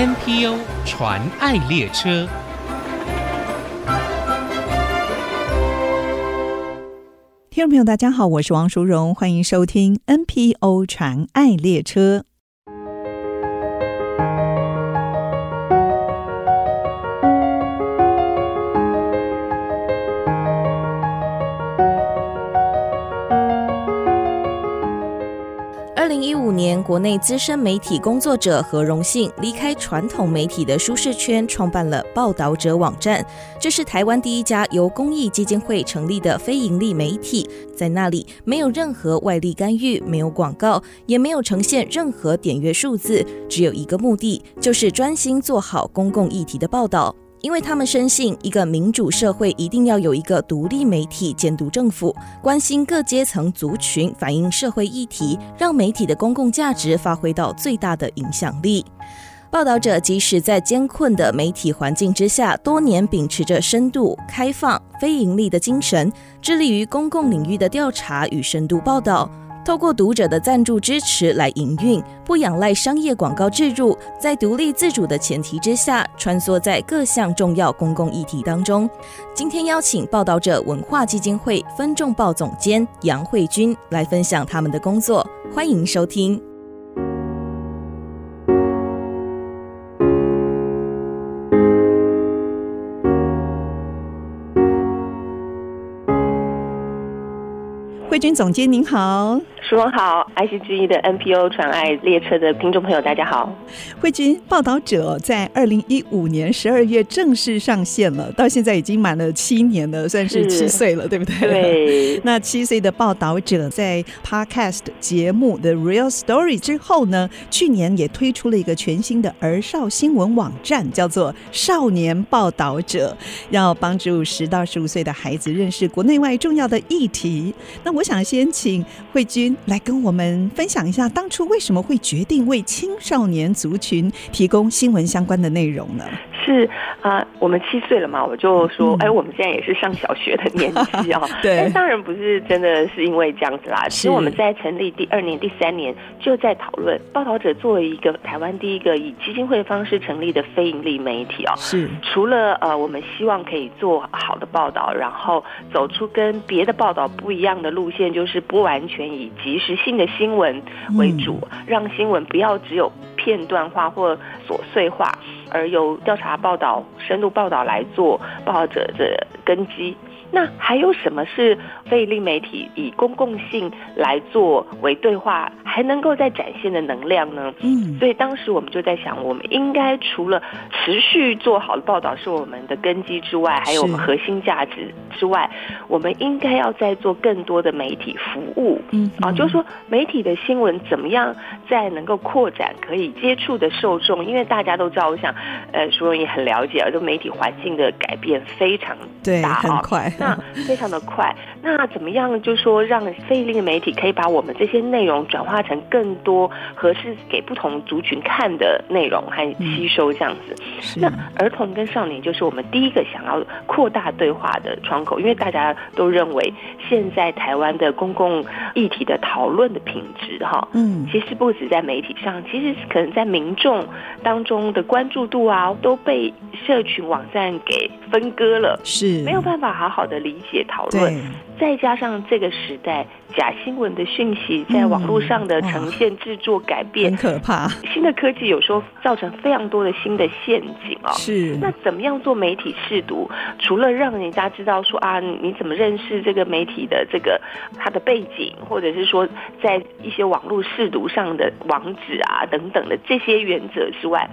NPO 传爱列车，听众朋友，大家好，我是王淑荣，欢迎收听 NPO 传爱列车。五年国内资深媒体工作者何荣幸离开传统媒体的舒适圈，创办了报道者网站。这是台湾第一家由公益基金会成立的非营利媒体，在那里没有任何外力干预，没有广告，也没有呈现任何点阅数字，只有一个目的，就是专心做好公共议题的报道。因为他们深信，一个民主社会一定要有一个独立媒体监督政府，关心各阶层族群，反映社会议题，让媒体的公共价值发挥到最大的影响力。报道者即使在艰困的媒体环境之下，多年秉持着深度、开放、非营利的精神，致力于公共领域的调查与深度报道。透过读者的赞助支持来营运，不仰赖商业广告置入，在独立自主的前提之下，穿梭在各项重要公共议题当中。今天邀请报道者文化基金会分众报总监杨慧君来分享他们的工作，欢迎收听。慧君总监您好。淑荣好，IC 之音的 NPO 传爱列车的听众朋友，大家好。慧君，报道者在二零一五年十二月正式上线了，到现在已经满了七年了，算是七岁了，对不对？对。那七岁的报道者在 Podcast 节目的 Real Story 之后呢，去年也推出了一个全新的儿少新闻网站，叫做少年报道者，要帮助十到十五岁的孩子认识国内外重要的议题。那我想先请慧君。来跟我们分享一下，当初为什么会决定为青少年族群提供新闻相关的内容呢？是啊、呃，我们七岁了嘛，我就说，哎、嗯，我们现在也是上小学的年纪啊、哦。对，但当然不是真的是因为这样子啦。其实我们在成立第二年、第三年就在讨论，报道者作为一个台湾第一个以基金会的方式成立的非盈利媒体啊、哦。是。除了呃，我们希望可以做好的报道，然后走出跟别的报道不一样的路线，就是不完全以及时性的新闻为主，嗯、让新闻不要只有片段化或琐碎化。而由调查报道、深度报道来做报道者的根基。那还有什么是非营利媒体以公共性来作为对话，还能够再展现的能量呢？嗯，所以当时我们就在想，我们应该除了持续做好的报道是我们的根基之外，还有我们核心价值之外，我们应该要再做更多的媒体服务。嗯，啊，就是说媒体的新闻怎么样再能够扩展可以接触的受众？因为大家都知道，我想，呃，淑荣也很了解，而且媒体环境的改变非常大，对，很快。那非常的快，那怎么样？就是说，让非营利的媒体可以把我们这些内容转化成更多合适给不同族群看的内容和吸收这样子。嗯、那儿童跟少年就是我们第一个想要扩大对话的窗口，因为大家都认为现在台湾的公共议题的讨论的品质，哈，嗯，其实不止在媒体上，其实可能在民众当中的关注度啊，都被社群网站给分割了，是没有办法好好的理解讨论，再加上这个时代假新闻的讯息在网络上的呈现、制作、改变，很可怕。新的科技有时候造成非常多的新的陷阱哦。是，那怎么样做媒体试读？除了让人家知道说啊，你怎么认识这个媒体的这个它的背景，或者是说在一些网络试读上的网址啊等等的这些原则之外。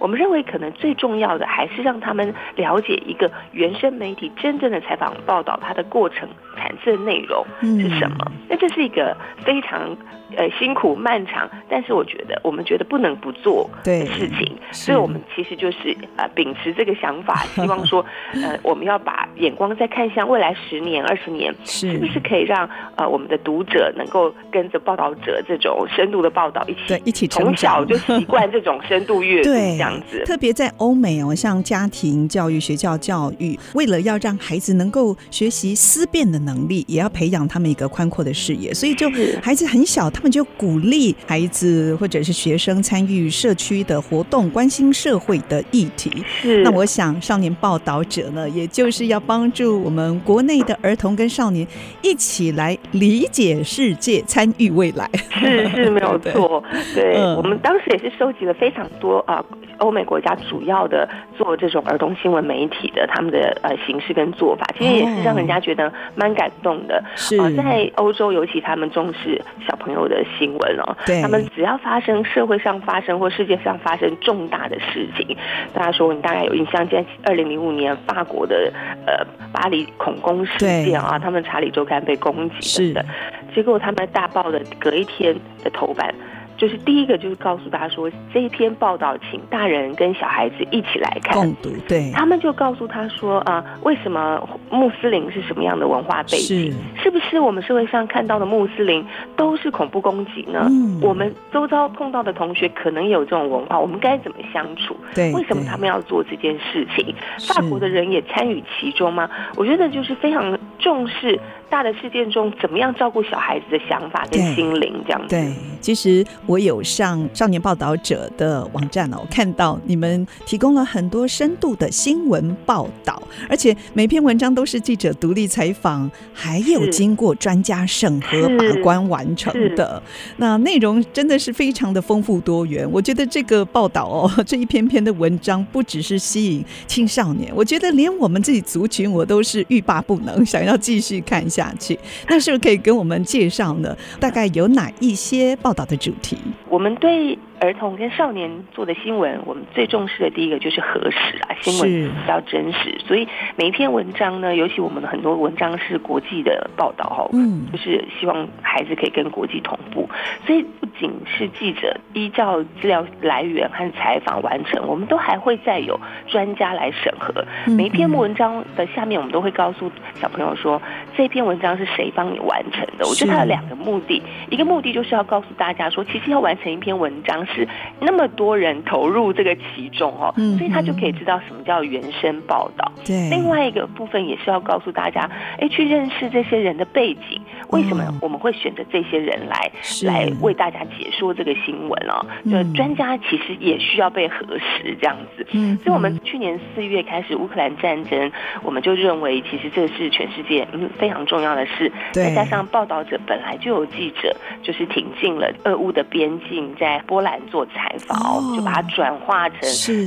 我们认为，可能最重要的还是让他们了解一个原生媒体真正的采访报道，它的过程产生的内容是什么。嗯。那这是一个非常。呃，辛苦漫长，但是我觉得我们觉得不能不做的事情，所以我们其实就是呃秉持这个想法，希望说呃我们要把眼光再看向未来十年、二十年，是。不是可以让呃我们的读者能够跟着报道者这种深度的报道一起，对，一起从小就习惯这种深度阅读这样样子。特别在欧美哦，像家庭教育、学校教育，为了要让孩子能够学习思辨的能力，也要培养他们一个宽阔的视野，所以就孩子很小，他们就鼓励孩子或者是学生参与社区的活动，关心社会的议题。是。那我想，少年报道者呢，也就是要帮助我们国内的儿童跟少年一起来理解世界，参与未来。是是，没有错。对，嗯、我们当时也是收集了非常多啊。欧美国家主要的做这种儿童新闻媒体的，他们的呃形式跟做法，其实也是让人家觉得蛮感动的。是、呃，在欧洲尤其他们重视小朋友的新闻哦。对。他们只要发生社会上发生或世界上发生重大的事情，大家说你大概有印象，在二零零五年法国的呃巴黎恐攻事件啊，他们查理周刊被攻击等等，结果他们大报的隔一天的头版。就是第一个，就是告诉大家说，这一篇报道，请大人跟小孩子一起来看共读。对，他们就告诉他说啊，为什么穆斯林是什么样的文化背景？是，是不是我们社会上看到的穆斯林都是恐怖攻击呢？嗯，我们周遭碰到的同学可能有这种文化，我们该怎么相处？对，为什么他们要做这件事情？法国的人也参与其中吗？我觉得就是非常重视。大的事件中，怎么样照顾小孩子的想法跟心灵这样子？对，其实我有上少年报道者的网站哦，我看到你们提供了很多深度的新闻报道，而且每篇文章都是记者独立采访，还有经过专家审核把关完成的。那内容真的是非常的丰富多元。我觉得这个报道哦，这一篇篇的文章不只是吸引青少年，我觉得连我们自己族群我都是欲罢不能，想要继续看一下。下去，那是不是可以跟我们介绍呢？大概有哪一些报道的主题？我们对。儿童跟少年做的新闻，我们最重视的第一个就是核实啊，新闻比较真实，所以每一篇文章呢，尤其我们的很多文章是国际的报道哈，嗯，就是希望孩子可以跟国际同步，所以不仅是记者依照资料来源和采访完成，我们都还会再有专家来审核。每一篇文章的下面，我们都会告诉小朋友说，这篇文章是谁帮你完成的。我觉得它有两个目的，一个目的就是要告诉大家说，其实要完成一篇文章。是那么多人投入这个其中哦，所以他就可以知道什么叫原生报道。对，另外一个部分也是要告诉大家，哎，去认识这些人的背景，为什么我们会选择这些人来来为大家解说这个新闻哦？就专家其实也需要被核实这样子。嗯，所以我们去年四月开始乌克兰战争，我们就认为其实这是全世界嗯非常重要的事。再加上报道者本来就有记者，就是挺进了俄乌的边境，在波兰。做采访，就把它转化成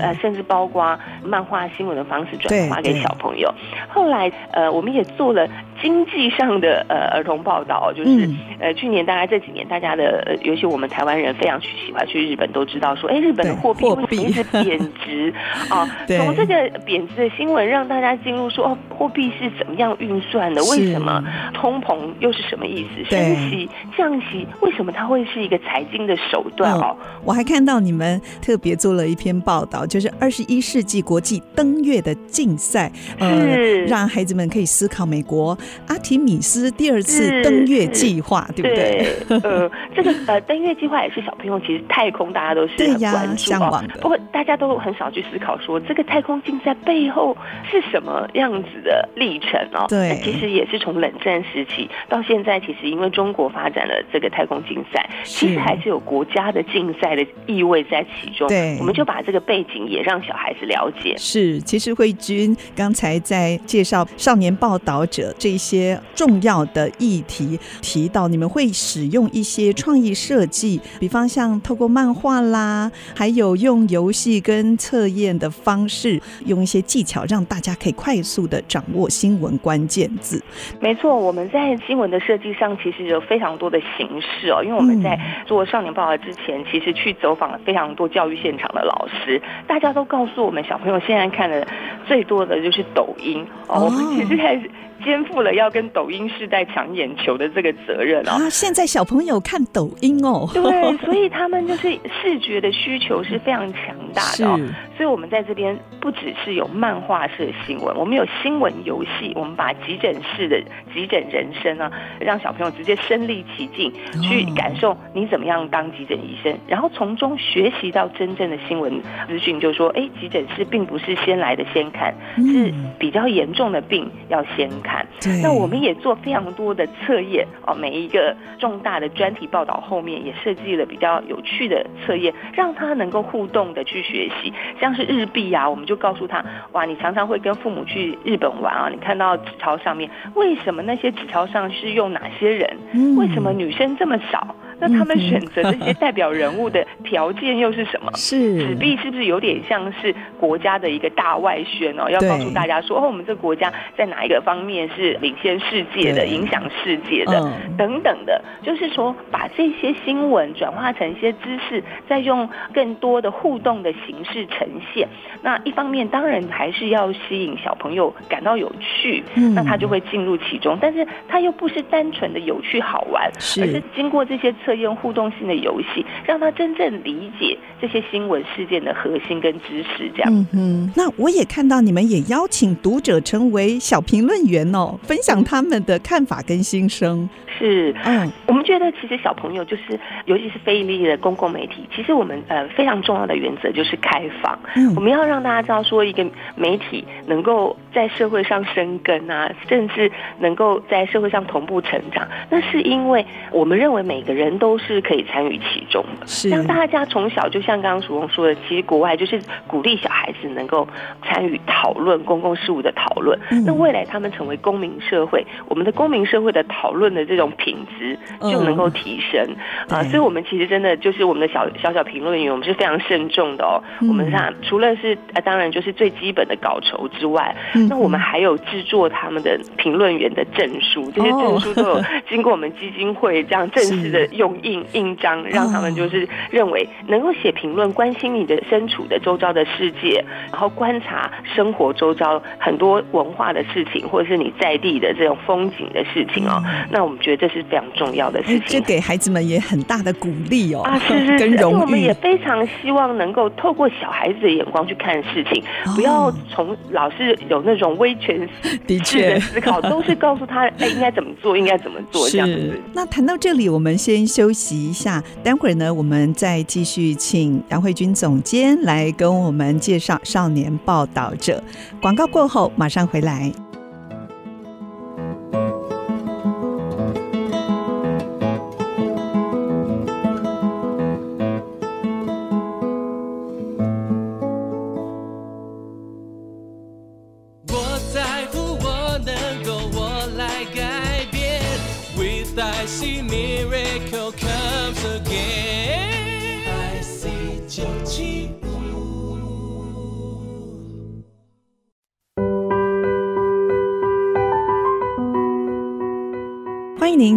呃，甚至包括漫画新闻的方式转化给小朋友。后来呃，我们也做了经济上的呃儿童报道，就是呃去年大概这几年，大家的尤其我们台湾人非常去喜欢去日本，都知道说，哎，日本的货币为什么一直贬值 啊？从这个贬值的新闻让大家进入说，哦，货币是怎么样运算的？为什么通膨又是什么意思？升息、降息，为什么它会是一个财经的手段？哦。我还看到你们特别做了一篇报道，就是二十一世纪国际登月的竞赛，呃，让孩子们可以思考美国阿提米斯第二次登月计划，对不对？呃，这个呃登月计划也是小朋友其实太空大家都是很关注、向往的，不过大家都很少去思考说这个太空竞赛背后是什么样子的历程哦。对，其实也是从冷战时期到现在，其实因为中国发展了这个太空竞赛，其实还是有国家的竞赛的意味在其中，对，我们就把这个背景也让小孩子了解。是，其实慧君刚才在介绍少年报道者这些重要的议题，提到你们会使用一些创意设计，比方像透过漫画啦，还有用游戏跟测验的方式，用一些技巧让大家可以快速的掌握新闻关键字。没错，我们在新闻的设计上其实有非常多的形式哦，因为我们在做少年报道之前，其实去走访了非常多教育现场的老师，大家都告诉我们，小朋友现在看的最多的就是抖音哦。我们其实还是。肩负了要跟抖音世代抢眼球的这个责任啊！现在小朋友看抖音哦，对，所以他们就是视觉的需求是非常强大的哦。所以我们在这边不只是有漫画式的新闻，我们有新闻游戏，我们把急诊室的急诊人生啊，让小朋友直接身临其境去感受你怎么样当急诊医生，然后从中学习到真正的新闻资讯，就是说，哎，急诊室并不是先来的先看，是比较严重的病要先看。那我们也做非常多的测验哦，每一个重大的专题报道后面也设计了比较有趣的测验，让他能够互动的去学习，像是日币啊，我们就告诉他，哇，你常常会跟父母去日本玩啊，你看到纸钞上面，为什么那些纸钞上是用哪些人？为什么女生这么少？那他们选择这些代表人物的条件又是什么？是纸币是不是有点像是国家的一个大外宣哦？要告诉大家说，哦，我们这个国家在哪一个方面是领先世界的、影响世界的等等的，就是说把这些新闻转化成一些知识，再用更多的互动的形式呈现。那一方面当然还是要吸引小朋友感到有趣，那他就会进入其中，但是他又不是单纯的有趣好玩，而是经过这些。测验互动性的游戏，让他真正理解这些新闻事件的核心跟知识。这样，嗯嗯。那我也看到你们也邀请读者成为小评论员哦，分享他们的看法跟心声。是，嗯，我们觉得其实小朋友就是，尤其是非营利的公共媒体，其实我们呃非常重要的原则就是开放。嗯，我们要让大家知道，说一个媒体能够在社会上生根啊，甚至能够在社会上同步成长，那是因为我们认为每个人都是可以参与其中的。是，让大家从小就像刚刚楚荣说的，其实国外就是鼓励小孩子能够参与讨论公共事务的讨论。嗯，那未来他们成为公民社会，我们的公民社会的讨论的这种。品质就能够提升啊，所以，我们其实真的就是我们的小小小评论员，我们是非常慎重的哦。我们看，除了是呃，当然就是最基本的稿酬之外，那我们还有制作他们的评论员的证书，这些证书都有经过我们基金会这样正式的 用印印章，让他们就是认为能够写评论，关心你的身处的周遭的世界，然后观察生活周遭很多文化的事情，或者是你在地的这种风景的事情哦。那我们觉得。这是非常重要的事情，这给孩子们也很大的鼓励哦。啊，是是是，我们也非常希望能够透过小孩子的眼光去看事情，哦、不要从老是有那种威权 式的思考，都是告诉他哎应该怎么做，应该怎么做这样子。那谈到这里，我们先休息一下，待会儿呢，我们再继续请杨慧君总监来跟我们介绍少年报道者。广告过后马上回来。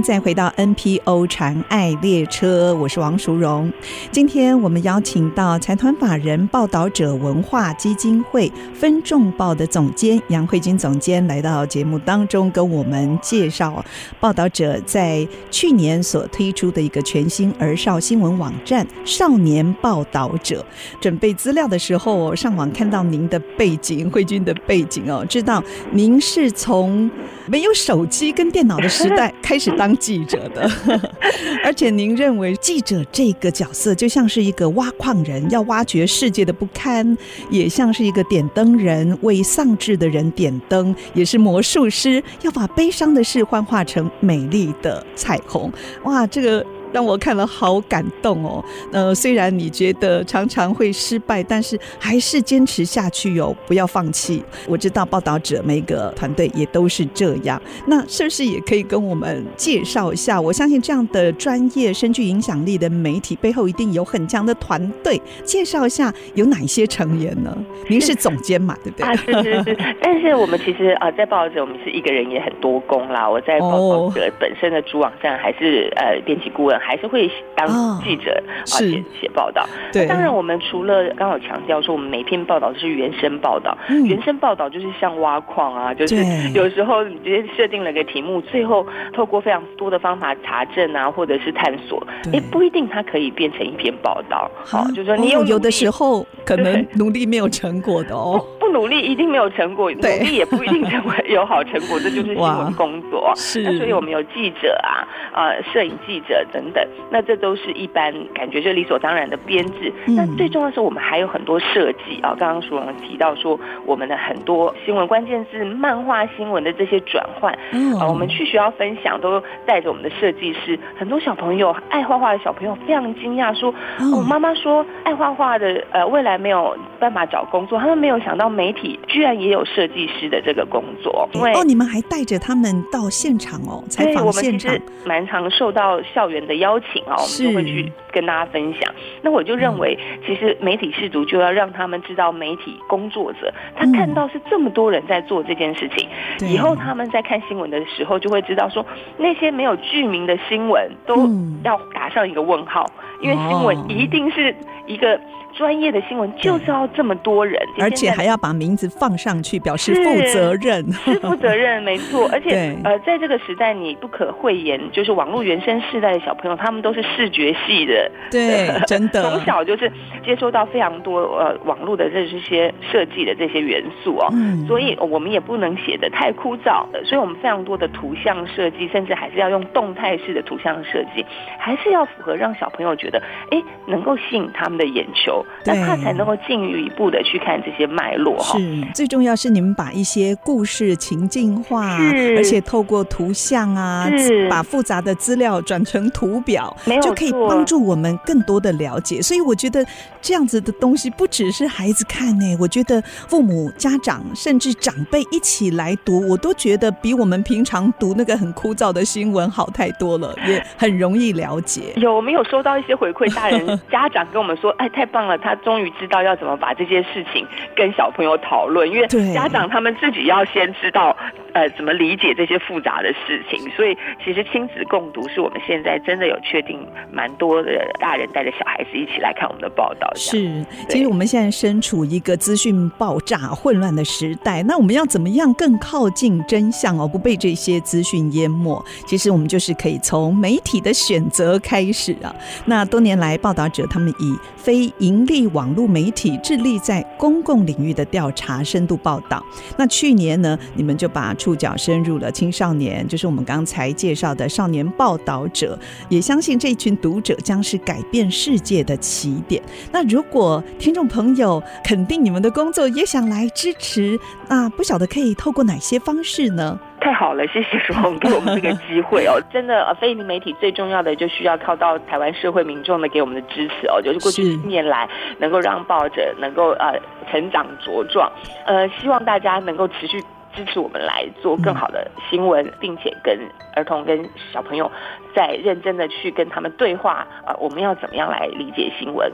再回到 NPO 传爱列车，我是王淑荣。今天我们邀请到财团法人报道者文化基金会分众报的总监杨慧君总监来到节目当中，跟我们介绍报道者在去年所推出的一个全新儿少新闻网站“少年报道者”。准备资料的时候，上网看到您的背景，慧君的背景哦，知道您是从没有手机跟电脑的时代开始。当记者的，而且您认为记者这个角色就像是一个挖矿人，要挖掘世界的不堪；也像是一个点灯人，为丧志的人点灯；也是魔术师，要把悲伤的事幻化成美丽的彩虹。哇，这个。让我看了好感动哦。呃，虽然你觉得常常会失败，但是还是坚持下去哟，不要放弃。我知道报道者每个团队也都是这样。那是不是也可以跟我们介绍一下？我相信这样的专业、深具影响力的媒体背后一定有很强的团队。介绍一下有哪些成员呢？您是总监嘛，对不对？啊，是是是。但是我们其实啊，在报道者我们是一个人也很多工啦。我在报道者本身的主网站还是呃编辑顾问。还是会当记者啊，写写报道。对，当然我们除了刚好强调说，我们每篇报道是原生报道，原生报道就是像挖矿啊，就是有时候你直接设定了个题目，最后透过非常多的方法查证啊，或者是探索，哎，不一定它可以变成一篇报道。好，就是说你有有的时候可能努力没有成果的哦。用努力一定没有成果，努力也不一定成为有好成果，这就是 新闻工作。是，那所以我们有记者啊，呃，摄影记者等等，那这都是一般感觉就理所当然的编制。嗯、那最重要的是，我们还有很多设计啊。刚刚淑荣提到说，我们的很多新闻关键字、漫画新闻的这些转换，嗯、啊，我们去学校分享都带着我们的设计师，很多小朋友爱画画的小朋友非常惊讶说，嗯、哦，妈妈说爱画画的呃未来没有办法找工作，他们没有想到媒体居然也有设计师的这个工作。因为哦，你们还带着他们到现场哦，采访现场，蛮常受到校园的邀请哦，我们就会去跟大家分享。那我就认为，其实媒体试读就要让他们知道，媒体工作者他看到是这么多人在做这件事情，以后他们在看新闻的时候就会知道说，那些没有剧名的新闻都要打上一个问号，因为新闻一定是一个。专业的新闻就是要这么多人，而且还要把名字放上去，表示负责任，是负责任，没错。而且呃，在这个时代，你不可讳言，就是网络原生世代的小朋友，他们都是视觉系的，对，真的从小就是接收到非常多呃网络的这些设计的这些元素哦，嗯，所以我们也不能写的太枯燥的，所以我们非常多的图像设计，甚至还是要用动态式的图像设计，还是要符合让小朋友觉得哎能够吸引他们的眼球。那他才能够进一步的去看这些脉络哈。是，最重要是你们把一些故事情境化，而且透过图像啊，把复杂的资料转成图表，就可以帮助我们更多的了解。所以我觉得这样子的东西不只是孩子看呢，我觉得父母、家长甚至长辈一起来读，我都觉得比我们平常读那个很枯燥的新闻好太多了，也很容易了解。有，我们有收到一些回馈，大人 家长跟我们说，哎，太棒了。他终于知道要怎么把这些事情跟小朋友讨论，因为家长他们自己要先知道，呃，怎么理解这些复杂的事情。所以，其实亲子共读是我们现在真的有确定，蛮多的大人带着小孩子一起来看我们的报道。是，其实我们现在身处一个资讯爆炸、混乱的时代，那我们要怎么样更靠近真相哦，不被这些资讯淹没？其实我们就是可以从媒体的选择开始啊。那多年来，报道者他们以非盈利网络媒体致力在公共领域的调查、深度报道。那去年呢，你们就把触角深入了青少年，就是我们刚才介绍的少年报道者。也相信这群读者将是改变世界的起点。那如果听众朋友肯定你们的工作，也想来支持，那不晓得可以透过哪些方式呢？太好了，谢谢淑红 给我们这个机会哦！真的，呃，非营利媒体最重要的就需要靠到台湾社会民众的给我们的支持哦，就是过去一年来能够让报纸能够呃成长茁壮，呃，希望大家能够持续支持我们来做更好的新闻，并且跟儿童跟小朋友在认真的去跟他们对话啊，我们要怎么样来理解新闻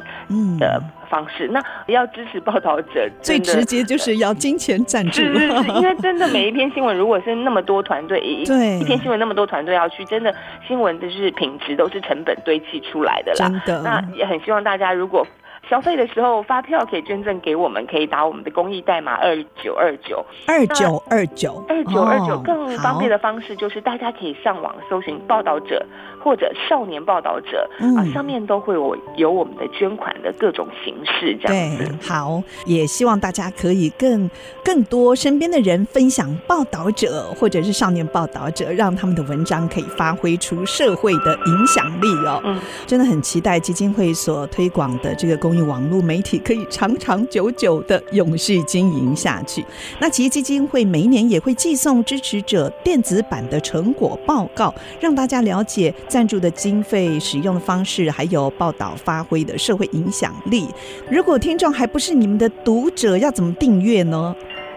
的方式？那要支持报道者，最直接就是要金钱赞助，是是是，因为真的每一篇新闻，如果是那么多团队，对，一篇新闻那么多团队要去，真的新闻的是品质都是成本堆砌出来的啦。真的，那也很希望大家如果。消费的时候，发票可以捐赠给我们，可以打我们的公益代码二九二九二九二九二九二九。更方便的方式就是大家可以上网搜寻报道者或者少年报道者，嗯、啊，上面都会有有我们的捐款的各种形式，这样子。好，也希望大家可以更更多身边的人分享报道者或者是少年报道者，让他们的文章可以发挥出社会的影响力哦。嗯，真的很期待基金会所推广的这个公。网络媒体可以长长久久的永续经营下去。那企业基金会每年也会寄送支持者电子版的成果报告，让大家了解赞助的经费使用的方式，还有报道发挥的社会影响力。如果听众还不是你们的读者，要怎么订阅呢？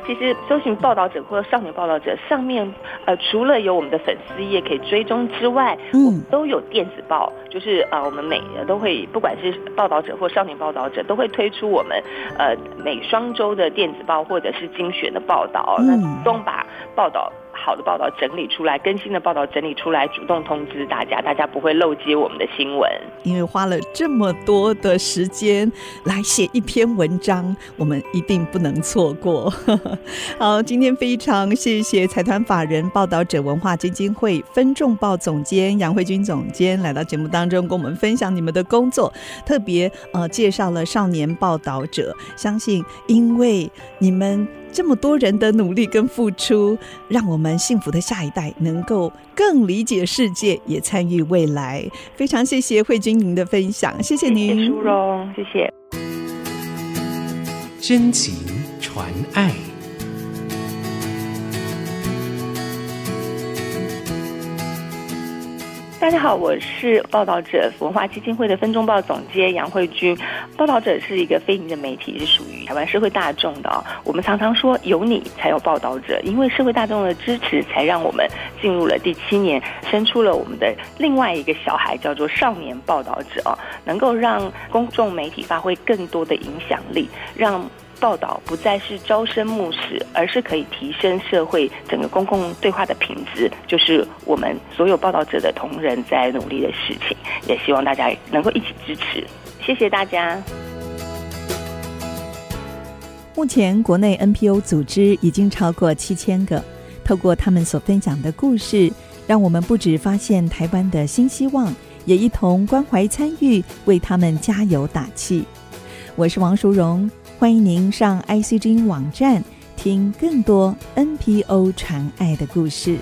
其实搜寻报道者或者少年报道者上面，呃，除了有我们的粉丝页可以追踪之外，嗯，都有电子报，就是呃，我们每都会，不管是报道者或少年报道者，都会推出我们呃每双周的电子报或者是精选的报道，嗯，那都把报道。好的报道整理出来，更新的报道整理出来，主动通知大家，大家不会漏接我们的新闻。因为花了这么多的时间来写一篇文章，我们一定不能错过。好，今天非常谢谢财团法人报道者文化基金会分众报总监杨慧君总监来到节目当中，跟我们分享你们的工作，特别呃介绍了少年报道者。相信因为你们这么多人的努力跟付出，让我们幸福的下一代能够更理解世界，也参与未来。非常谢谢慧君您的分享，谢谢您，谢谢淑荣，谢谢。真情传爱。大家好，我是报道者文化基金会的分众报总监杨慧君。报道者是一个非营利的媒体，是属于台湾社会大众的哦。我们常常说，有你才有报道者，因为社会大众的支持，才让我们进入了第七年，生出了我们的另外一个小孩，叫做少年报道者哦，能够让公众媒体发挥更多的影响力，让。报道不再是朝生暮死，而是可以提升社会整个公共对话的品质，就是我们所有报道者的同仁在努力的事情。也希望大家能够一起支持，谢谢大家。目前国内 NPO 组织已经超过七千个，透过他们所分享的故事，让我们不止发现台湾的新希望，也一同关怀参与，为他们加油打气。我是王淑荣。欢迎您上 ICG 网站听更多 NPO 传爱的故事。